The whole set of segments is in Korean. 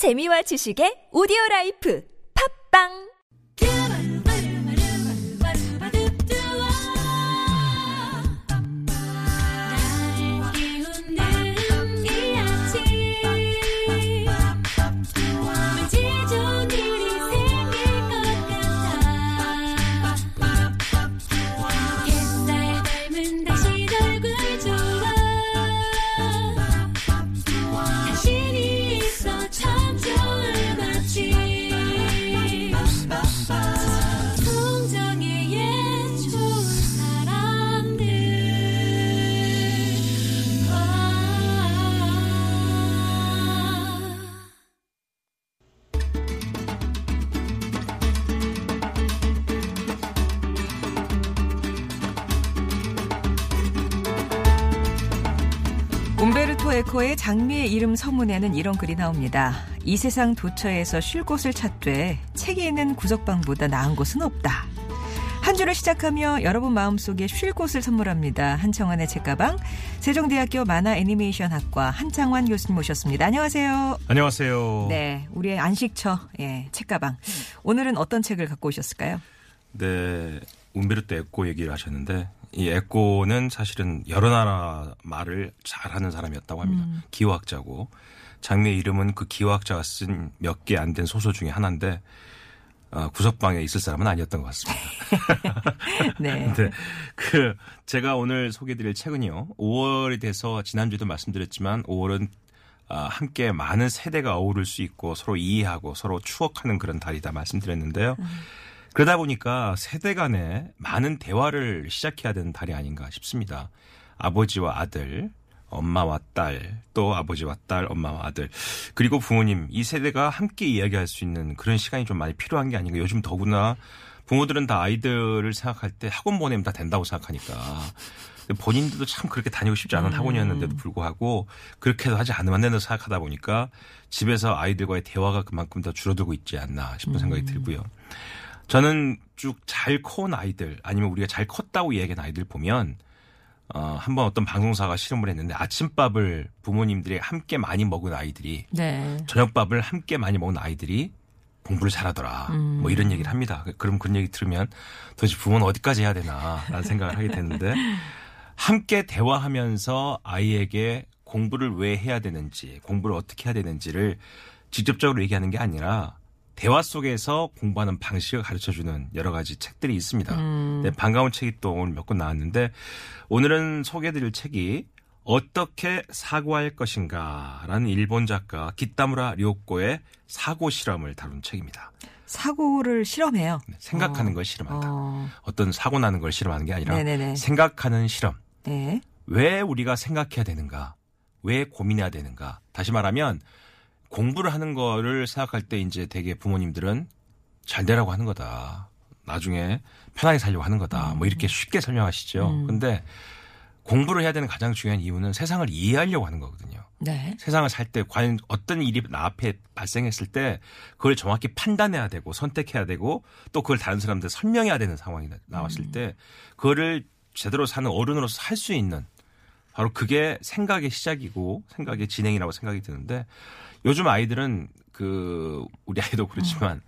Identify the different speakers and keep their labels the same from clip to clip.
Speaker 1: 재미와 지식의 오디오 라이프. 팝빵
Speaker 2: 에코의 장미의 이름 서문에는 이런 글이 나옵니다. 이 세상 도처에서 쉴 곳을 찾되 책에 있는 구석방보다 나은 곳은 없다. 한 주를 시작하며 여러분 마음속에 쉴 곳을 선물합니다. 한청환의 책가방, 세종대학교 만화 애니메이션 학과 한창환 교수님 모셨습니다. 안녕하세요.
Speaker 3: 안녕하세요.
Speaker 2: 네, 우리의 안식처, 예, 책가방. 오늘은 어떤 책을 갖고 오셨을까요?
Speaker 3: 네, 움베르토 에코 얘기를 하셨는데 이 에코는 사실은 여러 나라 말을 잘하는 사람이었다고 합니다.
Speaker 2: 음.
Speaker 3: 기호학자고 장미의 이름은 그 기호학자가 쓴 몇 개 안 된 소설 중에 하나인데 어, 구석방에 있을 사람은 아니었던 것 같습니다.
Speaker 2: 네.
Speaker 3: 네. 그 제가 오늘 소개드릴 책은요. 5월이 돼서 지난주에도 말씀드렸지만 5월은 아, 함께 많은 세대가 어우를 수 있고 서로 이해하고 서로 추억하는 그런 달이다 말씀드렸는데요. 그러다 보니까 세대 간에 많은 대화를 시작해야 되는 달이 아닌가 싶습니다. 아버지와 아들, 엄마와 딸, 또 아버지와 딸, 엄마와 아들, 그리고 부모님, 이 세대가 함께 이야기할 수 있는 그런 시간이 좀 많이 필요한 게 아닌가. 요즘 더구나 부모들은 다 아이들을 생각할 때 학원 보내면 다 된다고 생각하니까. 본인들도 참 그렇게 다니고 싶지 않은 학원이었는데도 불구하고 그렇게도 하지 않으면 안 된다고 생각하다 보니까 집에서 아이들과의 대화가 그만큼 더 줄어들고 있지 않나 싶은 생각이 들고요. 저는 쭉 잘 커온 아이들 아니면 우리가 잘 컸다고 이야기하는 아이들 보면 어, 한번 어떤 방송사가 실험을 했는데 아침밥을 부모님들이 함께 많이 먹은 아이들이
Speaker 2: 네.
Speaker 3: 저녁밥을 함께 많이 먹은 아이들이 공부를 잘하더라. 뭐 이런 얘기를 합니다. 그럼 그런 얘기 들으면 도대체 부모는 어디까지 해야 되나라는 생각을 하게 되는데 함께 대화하면서 아이에게 공부를 왜 해야 되는지, 공부를 어떻게 해야 되는지를 직접적으로 얘기하는 게 아니라 대화 속에서 공부하는 방식을 가르쳐 주는 여러 가지 책들이 있습니다. 네, 반가운 책이 또 오늘 몇 권 나왔는데 오늘은 소개해 드릴 책이 어떻게 사고할 것인가라는 일본 작가 기타무라 료꼬의 사고 실험을 다룬 책입니다.
Speaker 2: 사고를 실험해요.
Speaker 3: 네, 생각하는
Speaker 2: 어.
Speaker 3: 걸 실험한다.
Speaker 2: 어,
Speaker 3: 어떤 사고 나는 걸 실험하는 게 아니라
Speaker 2: 네네네.
Speaker 3: 생각하는 실험.
Speaker 2: 네.
Speaker 3: 왜 우리가 생각해야 되는가? 왜 고민해야 되는가? 다시 말하면 공부를 하는 거를 생각할 때 이제 되게 부모님들은 잘 되라고 하는 거다. 나중에 편하게 살려고 하는 거다. 뭐 이렇게 쉽게 설명하시죠. 근데 공부를 해야 되는 가장 중요한 이유는 세상을 이해하려고 하는 거거든요.
Speaker 2: 네.
Speaker 3: 세상을 살 때 과연 어떤 일이 나 앞에 발생했을 때 그걸 정확히 판단해야 되고 선택해야 되고 또 그걸 다른 사람들 설명해야 되는 상황이 나- 나왔을 때 그거를 제대로 사는 어른으로서 할 수 있는 바로 그게 생각의 시작이고 생각의 진행이라고 생각이 드는데 요즘 아이들은 그 우리 아이도 그렇지만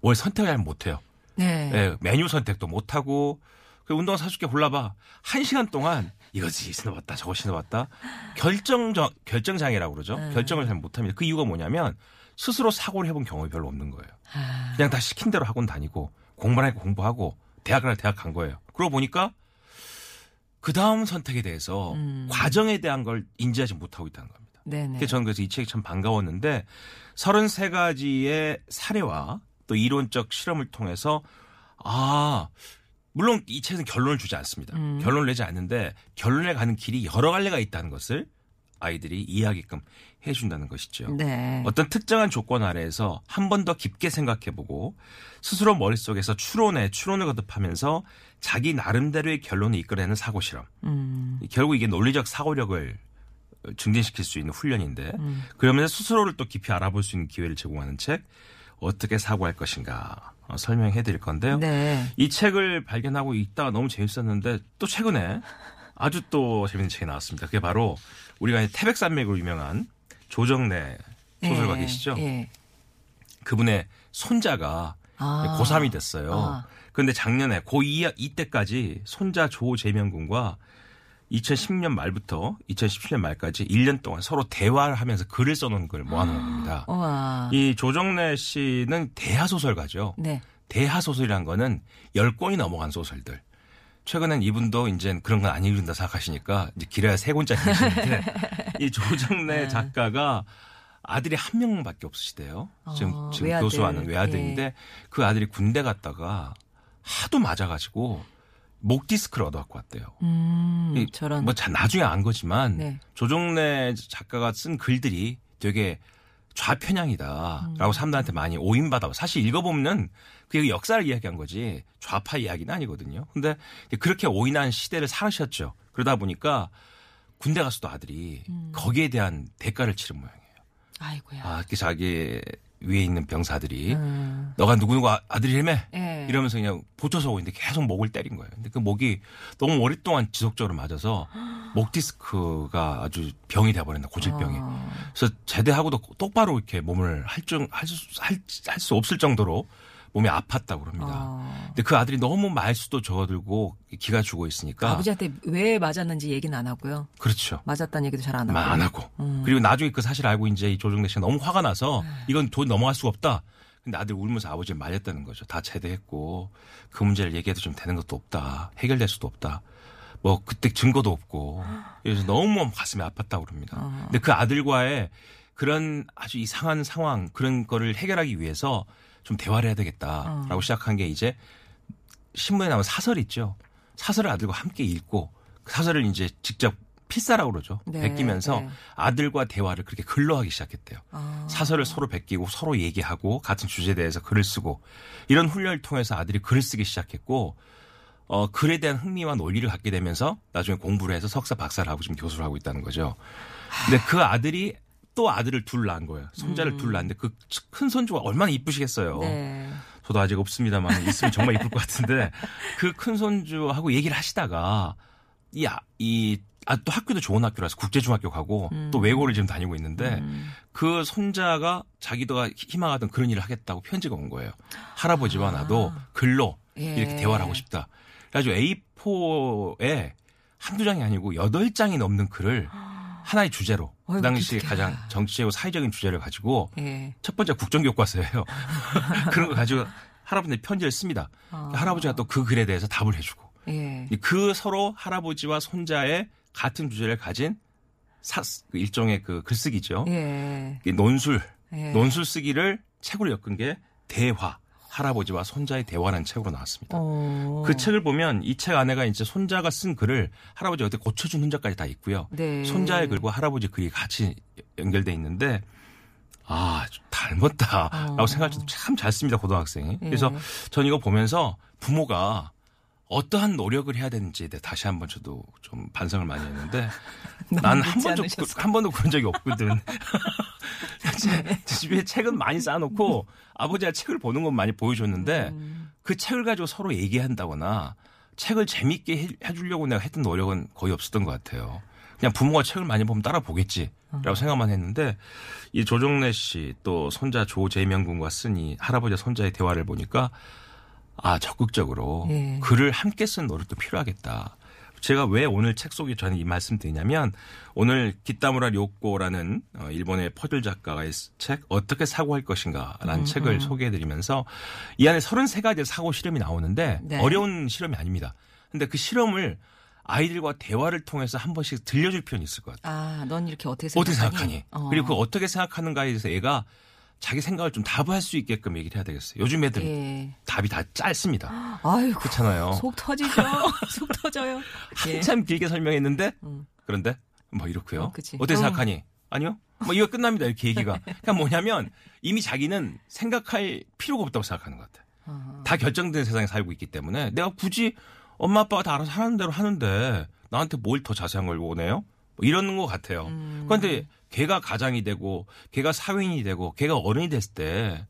Speaker 3: 뭘 선택을 잘 못해요.
Speaker 2: 네.
Speaker 3: 예, 메뉴 선택도 못하고 그 운동화 사줄게 골라봐. 한 시간 동안 이거지 신어봤다 저거 신어봤다. 결정 결정 장애라고 그러죠. 결정을 잘 못합니다 그 이유가 뭐냐면 스스로 사고를 해본 경험이 별로 없는 거예요.
Speaker 2: 아,
Speaker 3: 그냥 다 시킨 대로 학원 다니고 공부를 하고 공부하고 대학을 대학 간 거예요. 그러고 보니까 그 다음 선택에 대해서 과정에 대한 걸 인지하지 못하고 있다는 겁니다
Speaker 2: 네네.
Speaker 3: 저는 그래서 이 책이 참 반가웠는데 33가지의 사례와 또 이론적 실험을 통해서 아, 물론 이 책은 결론을 주지 않습니다.
Speaker 2: 음.
Speaker 3: 결론을 내지 않는데 결론에 가는 길이 여러 갈래가 있다는 것을 아이들이 이해하게끔 해준다는 것이죠.
Speaker 2: 네.
Speaker 3: 어떤 특정한 조건 아래에서 한 번 더 깊게 생각해보고 스스로 머릿속에서 추론에 추론을 거듭하면서 자기 나름대로의 결론을 이끌어내는 사고 실험.
Speaker 2: 음.
Speaker 3: 결국 이게 논리적 사고력을 증진시킬 수 있는 훈련인데
Speaker 2: 음.
Speaker 3: 그러면서 스스로를 또 깊이 알아볼 수 있는 기회를 제공하는 책 어떻게 사고할 것인가 어, 설명해 드릴 건데요.
Speaker 2: 네.
Speaker 3: 이 책을 발견하고 있다가 너무 재밌었는데 또 최근에 아주 또 재밌는 책이 나왔습니다. 그게 바로 우리가 태백산맥으로 유명한 조정래 소설가
Speaker 2: 예,
Speaker 3: 계시죠?
Speaker 2: 예.
Speaker 3: 그분의 손자가
Speaker 2: 아.
Speaker 3: 고3이 됐어요.
Speaker 2: 아.
Speaker 3: 그런데 작년에 고2 이때까지 손자 조재명 군과 2010년 말부터 2017년 말까지 1년 동안 서로 대화를 하면서 글을 써놓은 걸 모아놓은 겁니다.
Speaker 2: 우와.
Speaker 3: 이 조정래 씨는 대하 소설가죠.
Speaker 2: 네.
Speaker 3: 대하 소설이란 거는 10권이 넘어간 소설들. 최근엔 이분도 이제 그런 건 안 읽는다 생각하시니까 이제 길어야 세 권짜리 읽시는데 이 조정래
Speaker 2: 네.
Speaker 3: 작가가 아들이 한 명밖에 없으시대요. 지금,
Speaker 2: 어,
Speaker 3: 지금
Speaker 2: 외아들.
Speaker 3: 교수하는 외아들인데
Speaker 2: 예.
Speaker 3: 그 아들이 군대 갔다가 하도 맞아가지고 목 디스크를 얻어갖고 왔대요.
Speaker 2: 음,
Speaker 3: 이
Speaker 2: 저런.
Speaker 3: 뭐 자- 나중에 안 거지만
Speaker 2: 네.
Speaker 3: 조정래 작가가 쓴 글들이 되게 좌편향이다라고 사람들한테 많이 오인받아. 사실 읽어보면 그게 역사를 이야기한 거지 좌파 이야기는 아니거든요. 근데 그렇게 오인한 시대를 살으셨죠. 그러다 보니까 군대 가서도 아들이 거기에 대한 대가를 치른 모양이에요.
Speaker 2: 아이고야.
Speaker 3: 아, 그 자기 위에 있는 병사들이
Speaker 2: 음.
Speaker 3: 너가 누구누구 아- 아들이라며
Speaker 2: 예.
Speaker 3: 이러면서 그냥 보초서 오고 있는데 계속 목을 때린 거예요. 근데 그 목이 너무 오랫동안 지속적으로 맞아서 목 디스크가 아주 병이 돼버렸나 고질병이.
Speaker 2: 어.
Speaker 3: 그래서 제대하고도 똑바로 이렇게 몸을 할줄 할수 수 없을 정도로 몸이 아팠다고 그럽니다.
Speaker 2: 어.
Speaker 3: 근데 그 아들이 너무 말수도 적어들고 기가 죽어 있으니까
Speaker 2: 아버지한테 왜 맞았는지 얘기는 안 하고요.
Speaker 3: 그렇죠.
Speaker 2: 맞았다는 얘기도 잘 안 하고.
Speaker 3: 말안 하고.
Speaker 2: 음.
Speaker 3: 그리고 나중에 그 사실 알고 이제 이 조정래 씨가 너무 화가 나서
Speaker 2: 네.
Speaker 3: 이건 돈 넘어갈 수가 없다. 근데 아들 울면서 아버지를 말렸다는 거죠. 다 제대했고 그 문제를 얘기해도 좀 되는 것도 없다. 해결될 수도 없다. 뭐 그때 증거도 없고 그래서 너무 가슴이 아팠다고 그럽니다.
Speaker 2: 어.
Speaker 3: 근데 그 아들과의 그런 아주 이상한 상황 그런 거를 해결하기 위해서 좀 대화를 해야 되겠다라고
Speaker 2: 어.
Speaker 3: 시작한 게 이제 신문에 나온 사설 있죠. 사설을 아들과 함께 읽고 그 사설을 이제 직접 필사라고 그러죠.
Speaker 2: 네,
Speaker 3: 베끼면서
Speaker 2: 네.
Speaker 3: 아들과 대화를 그렇게 글로 하기 시작했대요.
Speaker 2: 아.
Speaker 3: 사설을 서로 베끼고 서로 얘기하고 같은 주제에 대해서 글을 쓰고 이런 훈련을 통해서 아들이 글을 쓰기 시작했고 어, 글에 대한 흥미와 논리를 갖게 되면서 나중에 공부를 해서 석사 박사를 하고 지금 교수를 하고 있다는 거죠. 근데 그 아들이 또 아들을 둘 낳은 거예요. 손자를 둘 낳는데 그 큰 손주가 얼마나 이쁘시겠어요.
Speaker 2: 네.
Speaker 3: 저도 아직 없습니다만 있으면 정말 이쁠 것 같은데 그 큰 손주하고 얘기를 하시다가 이, 아, 이, 아, 또 학교도 좋은 학교라서 국제중학교 가고 또 외고를 지금 다니고 있는데
Speaker 2: 음.
Speaker 3: 그 손자가 자기도가 희망하던 그런 일을 하겠다고 편지가 온 거예요. 할아버지와 나도 글로
Speaker 2: 예.
Speaker 3: 이렇게 대화를 하고 싶다. 그래가지고 A4에 한두 장이 아니고 여덟 장이 넘는 글을 하나의 주제로 그
Speaker 2: 어이구,
Speaker 3: 당시
Speaker 2: 기특해.
Speaker 3: 가장 정치적이고 사회적인 주제를 가지고
Speaker 2: 예.
Speaker 3: 첫 번째 국정교과서예요. 그런 거 가지고 할아버지한테 편지를 씁니다.
Speaker 2: 아.
Speaker 3: 할아버지가 또 그 글에 대해서 답을 해주고
Speaker 2: 예.
Speaker 3: 그 서로 할아버지와 손자의 같은 주제를 가진 사, 그 일종의 그 글쓰기죠.
Speaker 2: 예.
Speaker 3: 이 논술,
Speaker 2: 예.
Speaker 3: 논술 쓰기를 책으로 엮은 게 대화, 할아버지와 손자의 대화라는 책으로 나왔습니다.
Speaker 2: 어.
Speaker 3: 그 책을 보면 이 책 안에가 이제 손자가 쓴 글을 할아버지가 어떻게 고쳐준 흔적까지 다 있고요.
Speaker 2: 네.
Speaker 3: 손자의 글과 할아버지 글이 같이 연결돼 있는데 아, 좀 닮았다라고
Speaker 2: 어.
Speaker 3: 생각할 때도 참잘 씁니다, 고등학생이.
Speaker 2: 예.
Speaker 3: 그래서 전 이거 보면서 부모가 어떠한 노력을 해야 되는지에 대해 다시 한번 저도 좀 반성을 많이 했는데 난 한 번도? 그- 한 번도 그런 적이 없거든. 제 집에 책은 많이 쌓아놓고 아버지가 책을 보는 건 많이 보여줬는데
Speaker 2: 음.
Speaker 3: 그 책을 가지고 서로 얘기한다거나 책을 재밌게 해- 해주려고 내가 했던 노력은 거의 없었던 것 같아요. 그냥 부모가 책을 많이 보면 따라 보겠지라고 생각만 했는데 이 조정래 씨 또 손자 조재명 군과 쓴이 할아버지 손자의 대화를 보니까 아 적극적으로
Speaker 2: 예.
Speaker 3: 글을 함께 쓴 노력도 필요하겠다. 제가 왜 오늘 책 속에 저는 이 말씀 드리냐면 오늘 기타무라 료꼬라는 어, 일본의 퍼즐 작가의 책 어떻게 사고할 것인가라는 책을 소개해드리면서 이 안에 33가지의 사고 실험이 나오는데
Speaker 2: 네.
Speaker 3: 어려운 실험이 아닙니다. 근데 그 실험을 아이들과 대화를 통해서 한 번씩 들려줄 필요는 있을 것 같아요.
Speaker 2: 아, 넌 이렇게 어떻게 생각하니?
Speaker 3: 어떻게 생각하니?
Speaker 2: 어.
Speaker 3: 그리고 그 어떻게 생각하는가에 대해서 애가 자기 생각을 좀 답할 수 있게끔 얘기를 해야 되겠어요. 요즘 애들 은
Speaker 2: 예.
Speaker 3: 답이 다 짧습니다.
Speaker 2: 아이고.
Speaker 3: 그렇잖아요.
Speaker 2: 속 터지죠. 속 터져요. 예.
Speaker 3: 한참 길게 설명했는데
Speaker 2: 음.
Speaker 3: 그런데 뭐 이렇고요.
Speaker 2: 어.
Speaker 3: 어떻게
Speaker 2: 어.
Speaker 3: 생각하니? 아니요. 뭐 이거 끝납니다. 이렇게 얘기가. 그러니까 뭐냐면 이미 자기는 생각할 필요가 없다고 생각하는 것 같아요.
Speaker 2: 어.
Speaker 3: 다 결정된 세상에 살고 있기 때문에 내가 굳이 엄마 아빠가 다 알아서 하는 대로 하는데 나한테 뭘 더 자세한 걸 원해요? 뭐 이러는 것 같아요.
Speaker 2: 음.
Speaker 3: 그런데 걔가 가장이 되고 걔가 사회인이 되고 걔가 어른이 됐을 때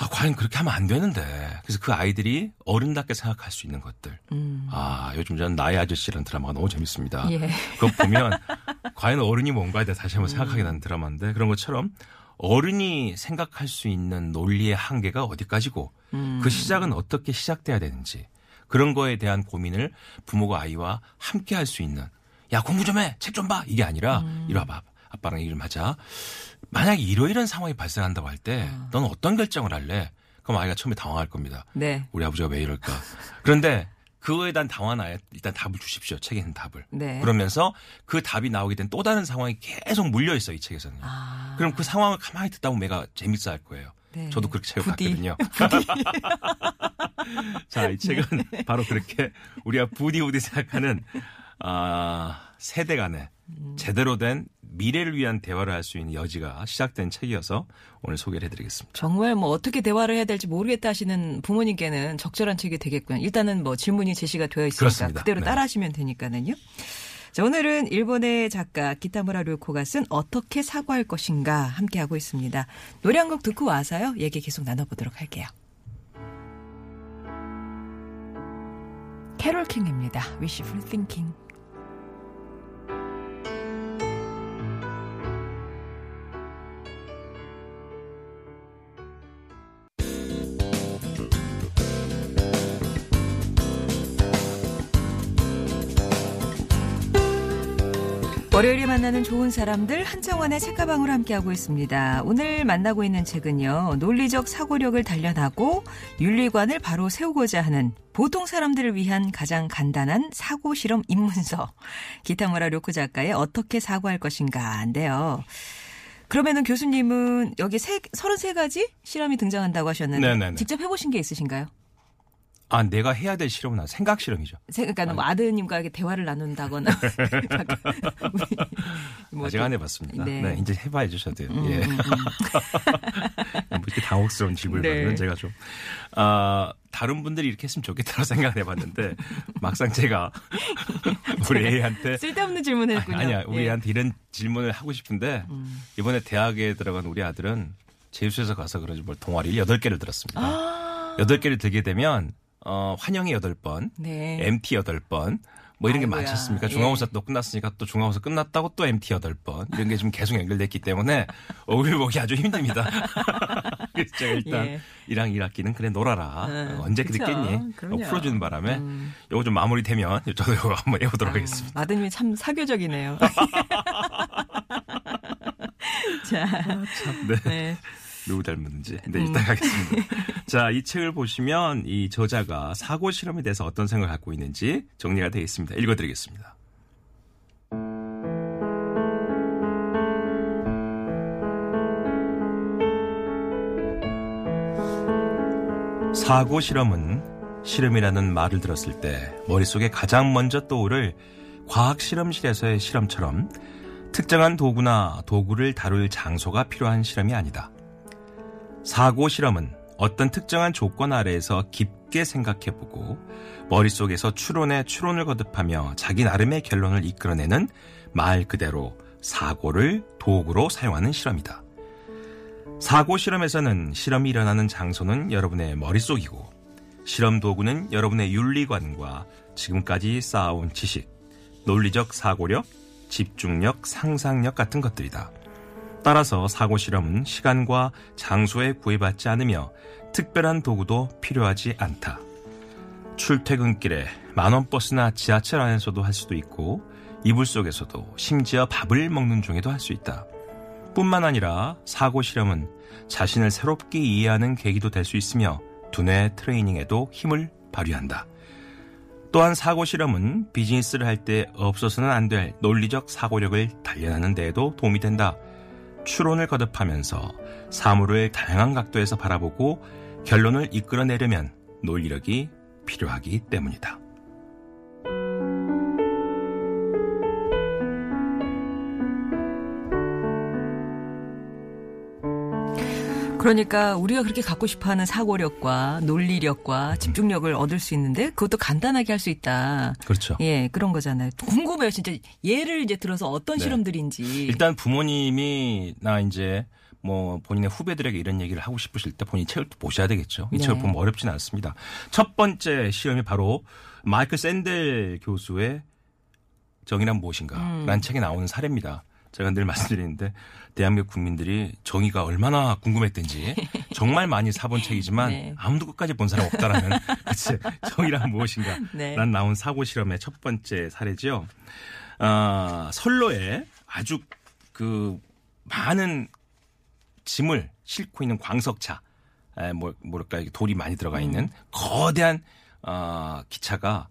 Speaker 3: 아, 과연 그렇게 하면 안 되는데. 그래서 그 아이들이 어른답게 생각할 수 있는 것들.
Speaker 2: 음.
Speaker 3: 아, 요즘 저는 나의 아저씨라는 드라마가 너무 재밌습니다.
Speaker 2: 예.
Speaker 3: 그거 보면 과연 어른이 뭔가에 대해 다시 한번 생각하게 되는 드라마인데 그런 것처럼 어른이 생각할 수 있는 논리의 한계가 어디까지고
Speaker 2: 음.
Speaker 3: 그 시작은 어떻게 시작돼야 되는지 그런 거에 대한 고민을 부모가 아이와 함께 할 수 있는 야 공부 좀 해 책 좀 봐 이게 아니라
Speaker 2: 음.
Speaker 3: 이리 와봐 아빠랑 얘기를 하자 만약에 이러이러한 상황이 발생한다고 할때넌 어떤 결정을 할래 그럼 아이가 처음에 당황할 겁니다
Speaker 2: 네.
Speaker 3: 우리 아버지가 왜 이럴까 그런데 그거에 대한 당황하에 일단 답을 주십시오 책에 있는 답을
Speaker 2: 네.
Speaker 3: 그러면서 그 답이 나오게 된 또 다른 상황이 계속 물려 있어 이 책에서는
Speaker 2: 아.
Speaker 3: 그럼 그 상황을 가만히 듣다 보면 애가 재밌어 할 거예요.
Speaker 2: 네.
Speaker 3: 저도 그렇게 책을
Speaker 2: 부디.
Speaker 3: 봤거든요. 자, 이 책은
Speaker 2: 네.
Speaker 3: 바로 그렇게 우리가 부디 부디 생각하는 아, 세대 간의
Speaker 2: 음.
Speaker 3: 제대로 된 미래를 위한 대화를 할 수 있는 여지가 시작된 책이어서 오늘 소개를 해드리겠습니다.
Speaker 2: 정말 뭐 어떻게 대화를 해야 될지 모르겠다 하시는 부모님께는 적절한 책이 되겠고요. 일단은 뭐 질문이 제시가 되어 있으니까
Speaker 3: 그렇습니다.
Speaker 2: 그대로
Speaker 3: 네.
Speaker 2: 따라하시면 되니까는요. 자, 오늘은 일본의 작가 기타무라 료코가 쓴 어떻게 사과할 것인가 함께하고 있습니다. 노래 한 곡 듣고 와서요. 얘기 계속 나눠보도록 할게요. 캐롤 킹입니다. Wishful Thinking. 월요일에 만나는 좋은 사람들 한정원의 책가방으로 함께하고 있습니다. 오늘 만나고 있는 책은요. 논리적 사고력을 단련하고 윤리관을 바로 세우고자 하는 보통 사람들을 위한 가장 간단한 사고 실험 입문서. 기타무라 료코 작가의 어떻게 사고할 것인가인데요. 그러면은 교수님은 여기 세, 33가지 실험이 등장한다고 하셨는데
Speaker 3: 네네네.
Speaker 2: 직접 해보신 게 있으신가요?
Speaker 3: 아, 내가 해야 될 실험은 생각 실험이죠.
Speaker 2: 그러니까 뭐 아드님과 이렇게 대화를 나눈다거나 우리 뭐
Speaker 3: 아직
Speaker 2: 또-
Speaker 3: 안 해봤습니다.
Speaker 2: 네. 음,
Speaker 3: 네. 이제 해봐야죠, 저도. 예. 뭐 이렇게 당혹스러운 질문을
Speaker 2: 네.
Speaker 3: 받으면 제가 좀, 아, 다른 분들이 이렇게 했으면 좋겠다고 생각을 해봤는데, 막상 제가 우리 애한테
Speaker 2: 쓸데없는 질문을 했군요.
Speaker 3: 아니야, 우리
Speaker 2: 예.
Speaker 3: 애한테 이런 질문을 하고 싶은데,
Speaker 2: 음.
Speaker 3: 이번에 대학에 들어간 우리 아들은 제주에서 가서 그런지 뭘 동아리를 8개를 들었습니다.
Speaker 2: 아.
Speaker 3: 8개를 들게 되면, 어, 환영이 8번,
Speaker 2: 네.
Speaker 3: MT 8번, 뭐 이런 게
Speaker 2: 아이고야.
Speaker 3: 많지 않습니까?
Speaker 2: 예.
Speaker 3: 중간고사 또 끝났으니까 또 중간고사 끝났다고 또 MT 8번. 이런 게 지금 계속 연결됐기 때문에 어울 보기 아주 힘듭니다. 그래서 제가 일단
Speaker 2: 예.
Speaker 3: 1학 1학기는 그래 놀아라.
Speaker 2: 어,
Speaker 3: 언제
Speaker 2: 그쵸.
Speaker 3: 듣겠니?
Speaker 2: 그럼요.
Speaker 3: 어, 풀어주는 바람에
Speaker 2: 음.
Speaker 3: 요거 좀 마무리되면 저도 이거 한번 해보도록 하겠습니다.
Speaker 2: 아드님이 참 사교적이네요. 자,
Speaker 3: 네.
Speaker 2: 네.
Speaker 3: 누구 닮았는지. 네,
Speaker 2: 음.
Speaker 3: 이따 가겠습니다. 자, 이 책을 보시면 이 저자가 사고 실험에 대해서 어떤 생각을 갖고 있는지 정리가 되어 있습니다. 읽어드리겠습니다. 사고 실험은 실험이라는 말을 들었을 때 머릿속에 가장 먼저 떠오를 과학 실험실에서의 실험처럼 특정한 도구나 도구를 다룰 장소가 필요한 실험이 아니다. 사고 실험은 어떤 특정한 조건 아래에서 깊게 생각해보고 머릿속에서 추론에 추론을 거듭하며 자기 나름의 결론을 이끌어내는 말 그대로 사고를 도구로 사용하는 실험이다. 사고 실험에서는 실험이 일어나는 장소는 여러분의 머릿속이고 실험 도구는 여러분의 윤리관과 지금까지 쌓아온 지식, 논리적 사고력, 집중력, 상상력 같은 것들이다. 따라서 사고 실험은 시간과 장소에 구애받지 않으며 특별한 도구도 필요하지 않다. 출퇴근길에 만원 버스나 지하철 안에서도 할 수도 있고 이불 속에서도 심지어 밥을 먹는 중에도 할 수 있다. 뿐만 아니라 사고 실험은 자신을 새롭게 이해하는 계기도 될 수 있으며 두뇌 트레이닝에도 힘을 발휘한다. 또한 사고 실험은 비즈니스를 할 때 없어서는 안 될 논리적 사고력을 단련하는 데에도 도움이 된다. 추론을 거듭하면서 사물을 다양한 각도에서 바라보고 결론을 이끌어내려면 논리력이 필요하기 때문이다.
Speaker 2: 그러니까 우리가 그렇게 갖고 싶어하는 사고력과 논리력과 집중력을 얻을 수 있는데 그것도 간단하게 할 수 있다.
Speaker 3: 그렇죠.
Speaker 2: 예, 그런 거잖아요. 궁금해요, 진짜. 예를 이제 들어서 어떤
Speaker 3: 네.
Speaker 2: 실험들인지.
Speaker 3: 일단 부모님이 나 이제 뭐 본인의 후배들에게 이런 얘기를 하고 싶으실 때 본인 책을 또 보셔야 되겠죠. 이
Speaker 2: 네.
Speaker 3: 책을 보면 어렵지는 않습니다. 첫 번째 시험이 바로 마이클 샌델 교수의 정의란 무엇인가
Speaker 2: 음.
Speaker 3: 라는 책에 나오는 사례입니다. 제가 늘 말씀드리는데 대한민국 국민들이 정의가 얼마나 궁금했던지 정말 많이 사본 책이지만
Speaker 2: 네.
Speaker 3: 아무도 끝까지 본 사람 없다라는 그치 정의란 무엇인가
Speaker 2: 네.
Speaker 3: 란 나온 사고 실험의 첫 번째 사례죠. 아, 선로에 아주 그 많은 짐을 싣고 있는 광석차, 에, 뭐, 뭐랄까, 돌이 많이 들어가 있는
Speaker 2: 음.
Speaker 3: 거대한, 어, 기차가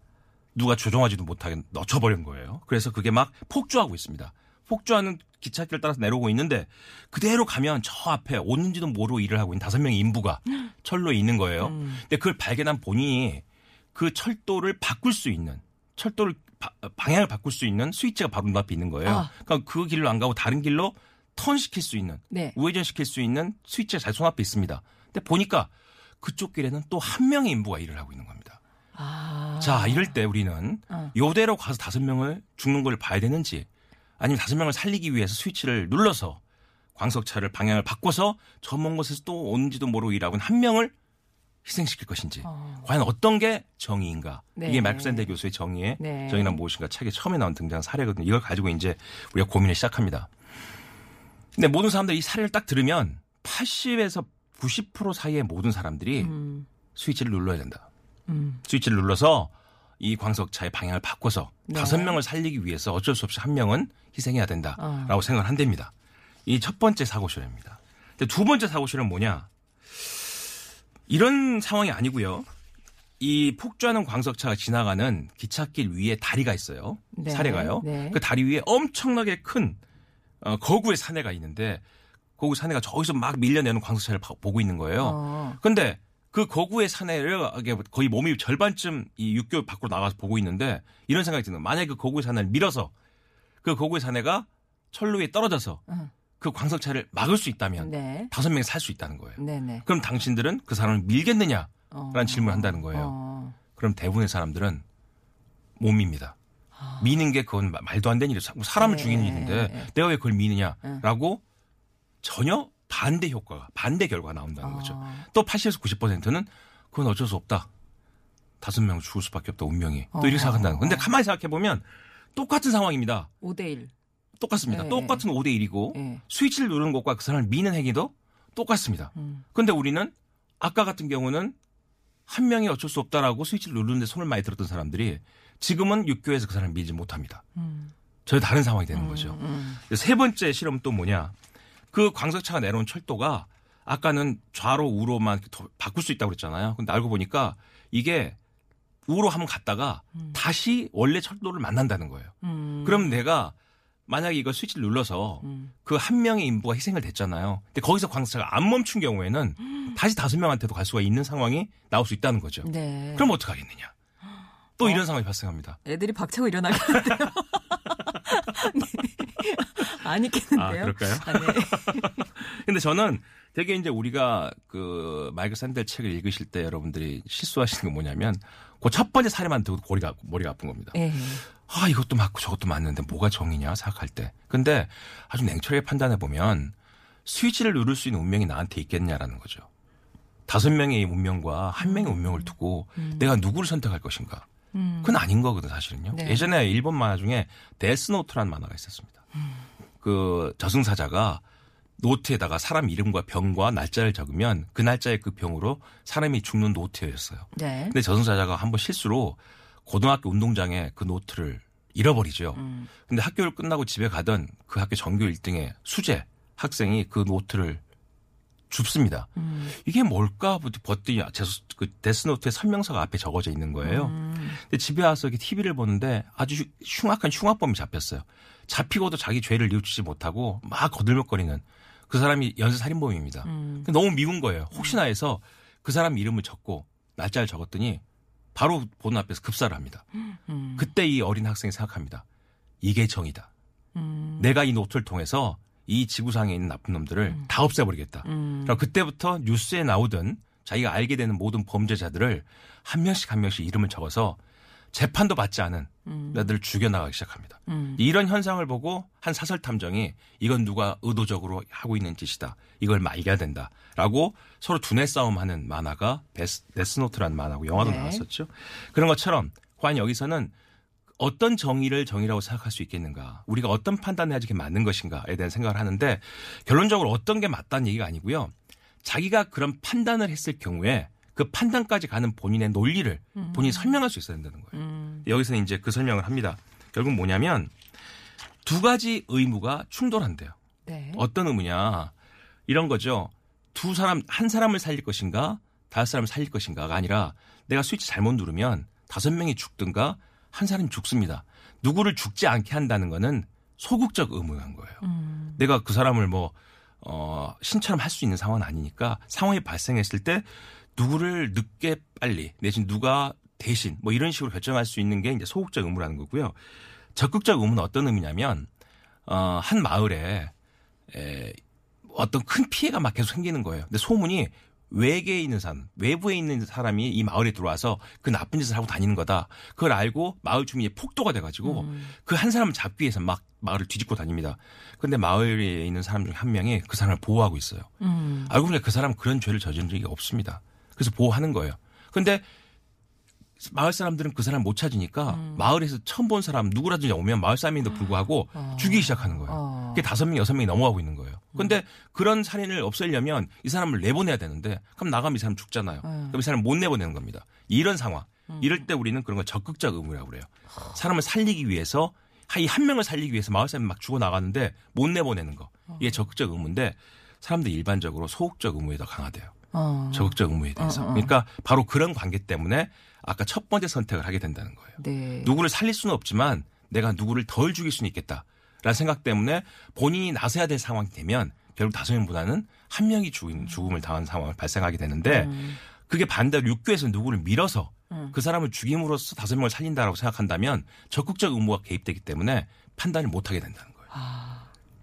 Speaker 3: 누가 조종하지도 못하게 넣쳐버린 거예요. 그래서 그게 막 폭주하고 있습니다. 폭주하는 기찻길을 따라서 내려오고 있는데 그대로 가면 저 앞에 오는지도 모르고 일을 하고 있는 다섯 명의 인부가 철로에 있는 거예요. 근데 그걸 발견한 본인이 그 철도를 바꿀 수 있는 철도를 바- 방향을 바꿀 수 있는 스위치가 바로 눈앞에 있는 거예요.
Speaker 2: 아.
Speaker 3: 그러니까 그 길로 안 가고 다른 길로 턴 시킬 수 있는
Speaker 2: 네.
Speaker 3: 우회전 시킬 수 있는 스위치가 잘 손앞에 있습니다. 근데 보니까 그쪽 길에는 또 한 명의 인부가 일을 하고 있는 겁니다.
Speaker 2: 아.
Speaker 3: 자, 이럴 때 우리는
Speaker 2: 어.
Speaker 3: 요대로 가서 다섯 명을 죽는 걸 봐야 되는지 아니면 다섯 명을 살리기 위해서 스위치를 눌러서 광석차를 방향을 바꿔서 저 먼 곳에서 또 오는지도 모르고 일하고 한 명을 희생시킬 것인지
Speaker 2: 어.
Speaker 3: 과연 어떤 게 정의인가
Speaker 2: 네.
Speaker 3: 이게 마이크 샌데 교수의 정의의
Speaker 2: 네.
Speaker 3: 정의란 무엇인가 책에 처음에 나온 등장 사례거든요. 이걸 가지고 이제 우리가 고민을 시작합니다. 근데 모든 사람들이 이 사례를 딱 들으면 80에서 90% 사이의 모든 사람들이
Speaker 2: 음.
Speaker 3: 스위치를 눌러야 된다.
Speaker 2: 음.
Speaker 3: 스위치를 눌러서 이 광석차의 방향을 바꿔서
Speaker 2: 네.
Speaker 3: 다섯 명을 살리기 위해서 어쩔 수 없이 한 명은 희생해야 된다라고
Speaker 2: 어.
Speaker 3: 생각을 한답니다. 이 첫 번째 사고 실험입니다. 근데 두 번째 사고 실험은 뭐냐? 이런 상황이 아니고요. 이 폭주하는 광석차가 지나가는 기찻길 위에 다리가 있어요.
Speaker 2: 네.
Speaker 3: 사례가요.
Speaker 2: 네.
Speaker 3: 그 다리 위에 엄청나게 큰 어, 거구의 사내가 있는데 거구 사내가 저기서 막 밀려내는 광석차를 봐- 보고 있는 거예요.
Speaker 2: 어.
Speaker 3: 근데 그 거구의 사내를 거의 몸이 절반쯤 이 육교 밖으로 나가서 보고 있는데 이런 생각이 드는 거예요. 만약에 그 거구의 사내를 밀어서 그 거구의 사내가 철로 위에 떨어져서
Speaker 2: 응.
Speaker 3: 그 광석차를 막을 수 있다면
Speaker 2: 네.
Speaker 3: 다섯 명이 살 수 있다는 거예요.
Speaker 2: 네네.
Speaker 3: 그럼 당신들은 그 사람을 밀겠느냐?
Speaker 2: 어.
Speaker 3: 라는 질문을 한다는 거예요.
Speaker 2: 어.
Speaker 3: 그럼 대부분의 사람들은 못 밉니다. 미는 게 그건 마- 말도 안 되는 일이에요. 사- 사람을
Speaker 2: 아. 네.
Speaker 3: 죽이는 일인데 내가 왜 그걸 미느냐라고 전혀 반대 효과가 반대 결과가 나온다는 거죠.
Speaker 2: 어.
Speaker 3: 또 80에서 90%는 그건 어쩔 수 없다. 다섯 명 죽을 수밖에 없다 운명이 또 이렇게
Speaker 2: 어.
Speaker 3: 생각한다는 거. 근데 가만히 생각해 보면 똑같은 상황입니다.
Speaker 2: 5대 1.
Speaker 3: 똑같습니다.
Speaker 2: 네.
Speaker 3: 똑같은 5대 1이고
Speaker 2: 네.
Speaker 3: 스위치를 누르는 것과 그 사람을 미는 행위도 똑같습니다.
Speaker 2: 음.
Speaker 3: 근데 우리는 아까 같은 경우는 한 명이 어쩔 수 없다라고 스위치를 누르는데 손을 많이 들었던 사람들이 지금은 육교에서 그 사람을 밀지 못합니다.
Speaker 2: 음.
Speaker 3: 전혀 다른 상황이 되는 거죠.
Speaker 2: 음.
Speaker 3: 세 번째 실험은 또 뭐냐? 그 광석차가 내려온 철도가 아까는 좌로 우로만 바꿀 수 있다고 그랬잖아요. 근데 알고 보니까 이게 우로 한번 갔다가 다시 원래 철도를 만난다는 거예요.
Speaker 2: 음.
Speaker 3: 그럼 내가 만약에 이거 스위치를 눌러서
Speaker 2: 음.
Speaker 3: 그한 명의 인부가 희생을 됐잖아요. 근데 거기서 광석차가 안 멈춘 경우에는 다시 다섯 명한테도 갈 수가 있는 상황이 나올 수 있다는 거죠.
Speaker 2: 네.
Speaker 3: 그럼 어떡하겠느냐? 또 이런 상황이 발생합니다.
Speaker 2: 애들이 박차고 일어나겠는데요. 네. 아니겠는데요.
Speaker 3: 아, 그럴까요?
Speaker 2: 아, 네.
Speaker 3: 근데 저는 되게 이제 우리가 그 마이클 샌델 책을 읽으실 때 여러분들이 실수하시는 건 뭐냐면 그 첫 번째 사례만 들어도 머리가, 머리가 아픈 겁니다.
Speaker 2: 예.
Speaker 3: 아, 이것도 맞고 저것도 맞는데 뭐가 정이냐 생각할 때. 근데 아주 냉철하게 판단해 보면 스위치를 누를 수 있는 운명이 나한테 있겠냐라는 거죠. 다섯 명의 운명과 한 명의 운명을 두고 내가 누구를 선택할 것인가.
Speaker 2: 음.
Speaker 3: 그건 아닌 거거든 사실은요.
Speaker 2: 네.
Speaker 3: 예전에 일본 만화 중에 데스노트라는 만화가 있었습니다. 그 저승사자가 노트에다가 사람 이름과 병과 날짜를 적으면 그 날짜의 그 병으로 사람이 죽는 노트였어요.
Speaker 2: 네.
Speaker 3: 근데 저승사자가 한번 실수로 고등학교 운동장에 그 노트를 잃어버리죠.
Speaker 2: 음.
Speaker 3: 근데 학교를 끝나고 집에 가던 그 학교 전교 1등의 수재 학생이 그 노트를 줍습니다.
Speaker 2: 음.
Speaker 3: 이게 뭘까? 버더니 제- 그 데스노트의 설명서가 앞에 적어져 있는 거예요.
Speaker 2: 음.
Speaker 3: 근데 집에 와서 이렇게 TV를 보는데 아주 흉- 흉악한 흉악범이 잡혔어요. 잡히고도 자기 죄를 뉘우치지 못하고 막 거들먹거리는 그 사람이 연쇄 살인범입니다.
Speaker 2: 음.
Speaker 3: 너무 미운 거예요. 혹시나 해서 그 사람 이름을 적고 날짜를 적었더니 바로 보는 앞에서 급사를 합니다.
Speaker 2: 음.
Speaker 3: 그때 이 어린 학생이 생각합니다. 이게 정이다.
Speaker 2: 음.
Speaker 3: 내가 이 노트를 통해서 이 지구상에 있는 나쁜 놈들을 다 없애버리겠다.
Speaker 2: 음.
Speaker 3: 그럼 그때부터 뉴스에 나오던 자기가 알게 되는 모든 범죄자들을 한 명씩 한 명씩 이름을 적어서 재판도 받지 않은
Speaker 2: 음.
Speaker 3: 나들을 죽여나가기 시작합니다.
Speaker 2: 음.
Speaker 3: 이런 현상을 보고 한 사설 탐정이 이건 누가 의도적으로 하고 있는 짓이다. 이걸 말겨야 된다. 라고 서로 두뇌 싸움하는 만화가 데스, 데스노트라는 만화고 영화도
Speaker 2: 네.
Speaker 3: 나왔었죠. 그런 것처럼 과연 여기서는 어떤 정의를 정의라고 생각할 수 있겠는가? 우리가 어떤 판단을 해야지 이게 맞는 것인가에 대한 생각을 하는데 결론적으로 어떤 게 맞다는 얘기가 아니고요. 자기가 그런 판단을 했을 경우에 그 판단까지 가는 본인의 논리를 본인이 설명할 수 있어야 된다는 거예요.
Speaker 2: 음.
Speaker 3: 여기서 이제 그 설명을 합니다. 결국 뭐냐면 두 가지 의무가 충돌한대요.
Speaker 2: 네.
Speaker 3: 어떤 의무냐? 이런 거죠. 두 사람, 한 사람을 살릴 것인가, 다섯 사람을 살릴 것인가가 아니라 내가 스위치 잘못 누르면 다섯 명이 죽든가 한 사람이 죽습니다. 누구를 죽지 않게 한다는 거는 소극적 의무한 거예요.
Speaker 2: 음.
Speaker 3: 내가 그 사람을 뭐, 어, 신처럼 할 수 있는 상황은 아니니까 상황이 발생했을 때 누구를 늦게 빨리 내진 누가 대신 뭐 이런 식으로 결정할 수 있는 게 이제 소극적 의무라는 거고요. 적극적 의무는 어떤 의미냐면 어, 한 마을에 에, 어떤 큰 피해가 막 계속 생기는 거예요. 근데 소문이 외계에 있는 사람, 외부에 있는 사람이 이 마을에 들어와서 그 나쁜 짓을 하고 다니는 거다. 그걸 알고 마을 주민이 폭도가 돼가지고 그한 사람을 잡기 위해서 막 마을을 뒤집고 다닙니다. 근데 마을에 있는 사람 중 한 명이 그 사람을 보호하고 있어요.
Speaker 2: 음.
Speaker 3: 알고 보니까 그 사람은 그런 죄를 저지른 적이 없습니다. 그래서 보호하는 거예요. 근데 마을 사람들은 그 사람 못 찾으니까
Speaker 2: 음.
Speaker 3: 마을에서 처음 본 사람 누구라든지 오면 마을 사람인데도 불구하고 죽이기 시작하는 거예요.
Speaker 2: 어.
Speaker 3: 그게 다섯 명, 여섯 명이 넘어가고 있는 거예요. 근데 그런 살인을 없애려면 이 사람을 내보내야 되는데 그럼 나가면 이 사람 죽잖아요.
Speaker 2: 음.
Speaker 3: 그럼 이 사람 못 내보내는 겁니다. 이런 상황. 이럴 때 우리는 그런 걸 적극적 의무라고 그래요. 사람을 살리기 위해서 이한 명을 살리기 위해서 마을 사람이 막 죽어 나가는데 못 내보내는 거. 이게 적극적 의무인데 사람들이 일반적으로 소극적 의무에 더 강하대요.
Speaker 2: 어.
Speaker 3: 적극적 의무에 대해서.
Speaker 2: 어, 어, 어.
Speaker 3: 그러니까 바로 그런 관계 때문에 아까 첫 번째 선택을 하게 된다는 거예요.
Speaker 2: 네.
Speaker 3: 누구를 살릴 수는 없지만 내가 누구를 덜 죽일 수는 있겠다라는 생각 때문에 본인이 나서야 될 상황이 되면 결국 다섯 명보다는 한 명이 죽인, 죽음을 당한 상황을 발생하게 되는데
Speaker 2: 음.
Speaker 3: 그게 반대로 육교에서 누구를 밀어서 그 사람을 죽임으로써 다섯 명을 살린다라고 생각한다면 적극적 의무가 개입되기 때문에 판단을 못 하게 된다는 거예요.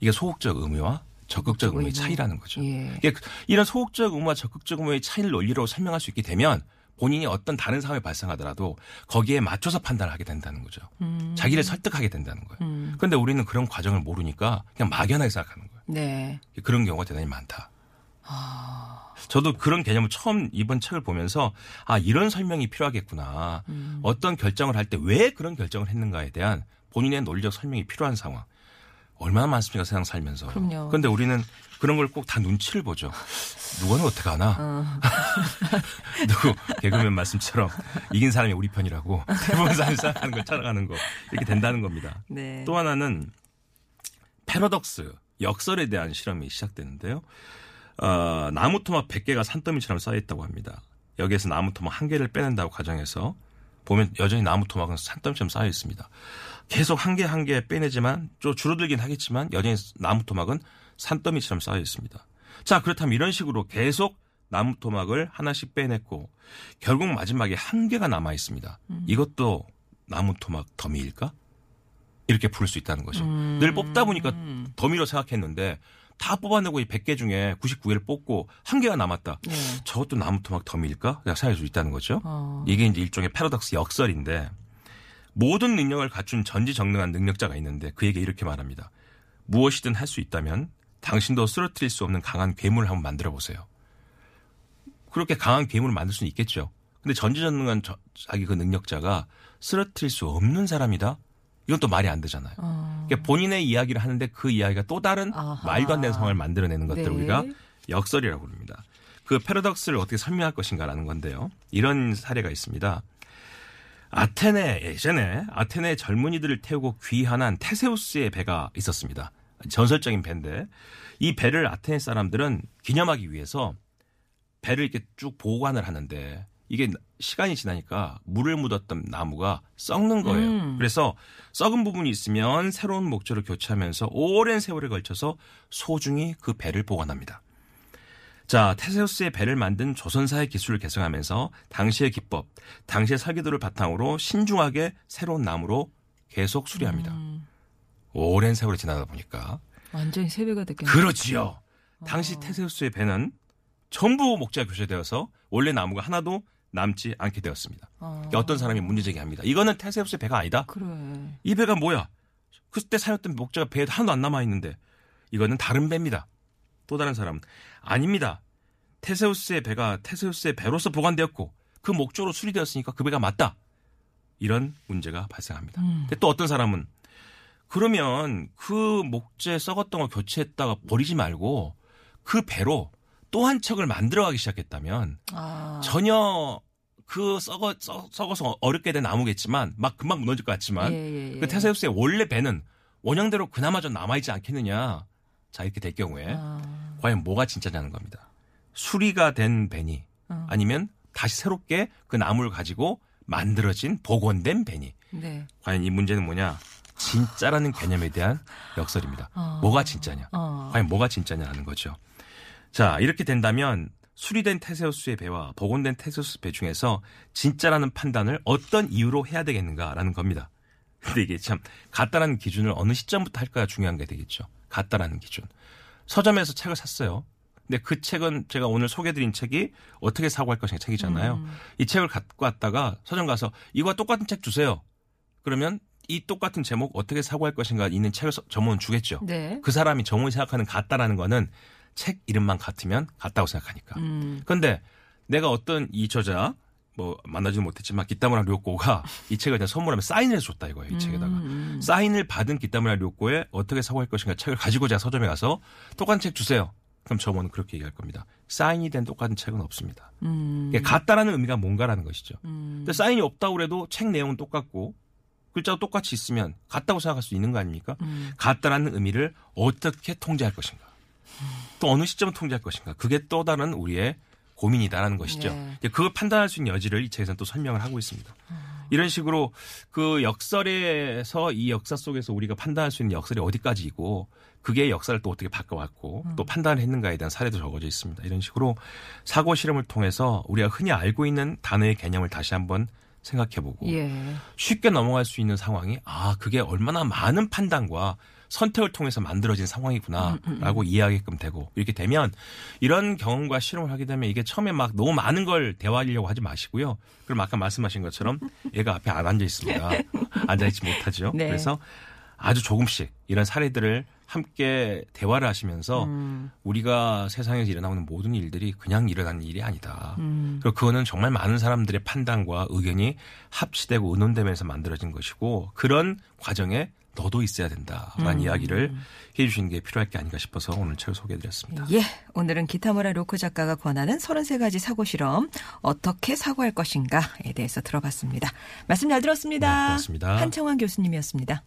Speaker 3: 이게 소극적 의무와 적극적 의무의
Speaker 2: 아. 의무.
Speaker 3: 차이라는 거죠.
Speaker 2: 예.
Speaker 3: 이게 이런 소극적 의무와 적극적 의무의 차이를 논리로 설명할 수 있게 되면 본인이 어떤 다른 상황이 발생하더라도 거기에 맞춰서 판단을 하게 된다는 거죠.
Speaker 2: 음.
Speaker 3: 자기를 설득하게 된다는 거예요. 그런데 우리는 그런 과정을 모르니까 그냥 막연하게 생각하는 거예요.
Speaker 2: 네.
Speaker 3: 그런 경우가 대단히 많다. 저도 그런 개념을 처음 이번 책을 보면서 아 이런 설명이 필요하겠구나.
Speaker 2: 음.
Speaker 3: 어떤 결정을 할 때 왜 그런 결정을 했는가에 대한 본인의 논리적 설명이 필요한 상황. 얼마나 많습니까 세상 살면서.
Speaker 2: 그럼요.
Speaker 3: 그런데 우리는 그런 걸 꼭 다 눈치를 보죠. 누구는 어떻게 하나?
Speaker 2: 어.
Speaker 3: 누구 개그맨 말씀처럼 이긴 사람이 우리 편이라고 대부분 사람이 생각하는 걸 따라가는 거 이렇게 된다는 겁니다.
Speaker 2: 네.
Speaker 3: 또 하나는 패러독스 역설에 대한 실험이 시작되는데요. 어, 나무 토막 100개가 산더미처럼 쌓여 있다고 합니다. 여기에서 나무 토막 한 개를 빼낸다고 가정해서 보면 여전히 나무 토막은 산더미처럼 쌓여 있습니다. 계속 한 개 한 개 빼내지만 좀 줄어들긴 하겠지만 여전히 나무 토막은 산더미처럼 쌓여 있습니다. 자 그렇다면 이런 식으로 계속 나무 토막을 하나씩 빼냈고 결국 마지막에 한 개가 남아 있습니다. 이것도 나무 토막 더미일까? 이렇게 부를 수 있다는 거죠. 늘 뽑다 보니까 더미로 생각했는데 다 뽑아내고 이 100개 중에 99개를 뽑고 한 개가 남았다.
Speaker 2: 네.
Speaker 3: 저것도 나무 토막 더미일까? 생각할 수 있다는 거죠.
Speaker 2: 어.
Speaker 3: 이게 이제 일종의 패러독스 역설인데 모든 능력을 갖춘 전지전능한 능력자가 있는데 그에게 이렇게 말합니다. 무엇이든 할 수 있다면 당신도 쓰러뜨릴 수 없는 강한 괴물을 한번 만들어 보세요. 그렇게 강한 괴물을 만들 수는 있겠죠. 근데 전지전능한 저- 자기 그 능력자가 쓰러뜨릴 수 없는 사람이다? 이건 또 말이 안 되잖아요. 그러니까 본인의 이야기를 하는데 그 이야기가 또 다른
Speaker 2: 아하.
Speaker 3: 말도 안 되는 상황을 만들어내는 것들을
Speaker 2: 네.
Speaker 3: 우리가 역설이라고 부릅니다. 그 패러독스를 어떻게 설명할 것인가라는 건데요. 이런 사례가 있습니다. 아테네 예전에 아테네 젊은이들을 태우고 귀환한 테세우스의 배가 있었습니다. 전설적인 배인데 이 배를 아테네 사람들은 기념하기 위해서 배를 이렇게 쭉 보관을 하는데 이게 시간이 지나니까 물을 묻었던 나무가 썩는 거예요.
Speaker 2: 음.
Speaker 3: 그래서 썩은 부분이 있으면 새로운 목재로 교체하면서 오랜 세월에 걸쳐서 소중히 그 배를 보관합니다. 자, 테세우스의 배를 만든 조선사의 기술을 개성하면서 당시의 기법, 당시의 설계도를 바탕으로 신중하게 새로운 나무로 계속 수리합니다.
Speaker 2: 음.
Speaker 3: 오랜 세월이 지나다 보니까
Speaker 2: 완전히 세 배가 됐겠네요.
Speaker 3: 그렇지요. 당시 테세우스의 배는 전부 목재가 교체되어서 원래 나무가 하나도 남지 않게 되었습니다.
Speaker 2: 어.
Speaker 3: 그러니까 어떤 사람이 문제 제기합니다. 이거는 테세우스의 배가 아니다.
Speaker 2: 그래.
Speaker 3: 이 배가 뭐야? 그때 사용했던 목재가 배에 하나도 안 남아 있는데 이거는 다른 배입니다. 또 다른 사람은 아닙니다. 테세우스의 배가 테세우스의 배로서 보관되었고 그 목적으로 수리되었으니까 그 배가 맞다. 이런 문제가 발생합니다. 근데 또 어떤 사람은 그러면 그 목재 썩었던 거 교체했다가 버리지 말고 그 배로 또 한 척을 만들어가기 시작했다면
Speaker 2: 아.
Speaker 3: 전혀 그 썩어 썩- 썩어서 어렵게 된 나무겠지만 막 금방 무너질 것 같지만
Speaker 2: 예, 예, 예.
Speaker 3: 그 테세우스의 원래 배는 원형대로 그나마 좀 남아있지 않겠느냐. 자 이렇게 될 경우에
Speaker 2: 아.
Speaker 3: 과연 뭐가 진짜냐는 겁니다. 수리가 된 배니
Speaker 2: 어.
Speaker 3: 아니면 다시 새롭게 그 나무를 가지고 만들어진 복원된 배니
Speaker 2: 네.
Speaker 3: 과연 이 문제는 뭐냐? 진짜라는 개념에 대한 역설입니다.
Speaker 2: 어.
Speaker 3: 뭐가 진짜냐?
Speaker 2: 어.
Speaker 3: 과연 뭐가 진짜냐라는 거죠. 자, 이렇게 된다면 수리된 테세우스의 배와 복원된 테세우스 배 중에서 진짜라는 판단을 어떤 이유로 해야 되겠는가라는 겁니다. 근데 이게 참 같다라는 기준을 어느 시점부터 할까가 중요한 게 되겠죠. 같다라는 기준. 서점에서 책을 샀어요. 근데 그 책은 제가 오늘 소개드린 책이 어떻게 사고할 것인가 책이잖아요.
Speaker 2: 음.
Speaker 3: 이 책을 갖고 왔다가 서점 가서 이거와 똑같은 책 주세요. 그러면 이 똑같은 제목 어떻게 사고할 것인가 있는 책을 서- 점원은 주겠죠.
Speaker 2: 네.
Speaker 3: 그 사람이 점원이 생각하는 같다라는 거는 책 이름만 같으면 같다고 생각하니까.
Speaker 2: 음.
Speaker 3: 그런데 내가 어떤 이 저자 뭐 만나지는 못했지만 기타무라 료꼬가 이 책을 그냥 선물하면 사인을 해줬다 이거예요. 이 책에다가.
Speaker 2: 음.
Speaker 3: 사인을 받은 기타무라 료꼬에 어떻게 사고할 것인가 책을 가지고 제가 서점에 가서 똑같은 책 주세요. 그럼 점원은 그렇게 얘기할 겁니다. 사인이 된 똑같은 책은 없습니다.
Speaker 2: 음.
Speaker 3: 이게 같다라는 의미가 뭔가라는 것이죠.
Speaker 2: 음.
Speaker 3: 근데 사인이 없다고 그래도 책 내용은 똑같고 글자도 똑같이 있으면 같다고 생각할 수 있는 거 아닙니까?
Speaker 2: 음.
Speaker 3: 같다라는 의미를 어떻게 통제할 것인가? 또 어느 시점을 통제할 것인가? 그게 또 다른 우리의 고민이다라는 것이죠.
Speaker 2: 네.
Speaker 3: 그걸 판단할 수 있는 여지를 이 책에서는 또 설명을 하고 있습니다. 이런 식으로 그 역설에서 이 역사 속에서 우리가 판단할 수 있는 역설이 어디까지이고 그게 역사를 또 어떻게 바꿔왔고 또 판단을 했는가에 대한 사례도 적어져 있습니다. 이런 식으로 사고 실험을 통해서 우리가 흔히 알고 있는 단어의 개념을 다시 한번 생각해보고
Speaker 2: 예.
Speaker 3: 쉽게 넘어갈 수 있는 상황이 아 그게 얼마나 많은 판단과 선택을 통해서 만들어진 상황이구나라고 이해하게끔 되고 이렇게 되면 이런 경험과 실험을 하게 되면 이게 처음에 막 너무 많은 걸 대화하려고 하지 마시고요. 그럼 아까 말씀하신 것처럼 얘가 앞에 안 앉아 있습니다. 앉아 있지 못하죠.
Speaker 2: 네.
Speaker 3: 그래서 아주 조금씩 이런 사례들을 함께 대화를 하시면서
Speaker 2: 음.
Speaker 3: 우리가 세상에서 일어나는 모든 일들이 그냥 일어나는 일이 아니다.
Speaker 2: 음.
Speaker 3: 그리고 그거는 정말 많은 사람들의 판단과 의견이 합치되고 의논되면서 만들어진 것이고 그런 과정에 너도 있어야 된다라는 이야기를 해주시는 게 필요할 게 아닌가 싶어서 오늘 책을 소개해드렸습니다.
Speaker 2: 예. 오늘은 기타무라 로크 작가가 권하는 33가지 사고 실험 어떻게 사고할 것인가에 대해서 들어봤습니다. 말씀 잘 들었습니다.
Speaker 3: 네, 고맙습니다.
Speaker 2: 한청환 교수님이었습니다.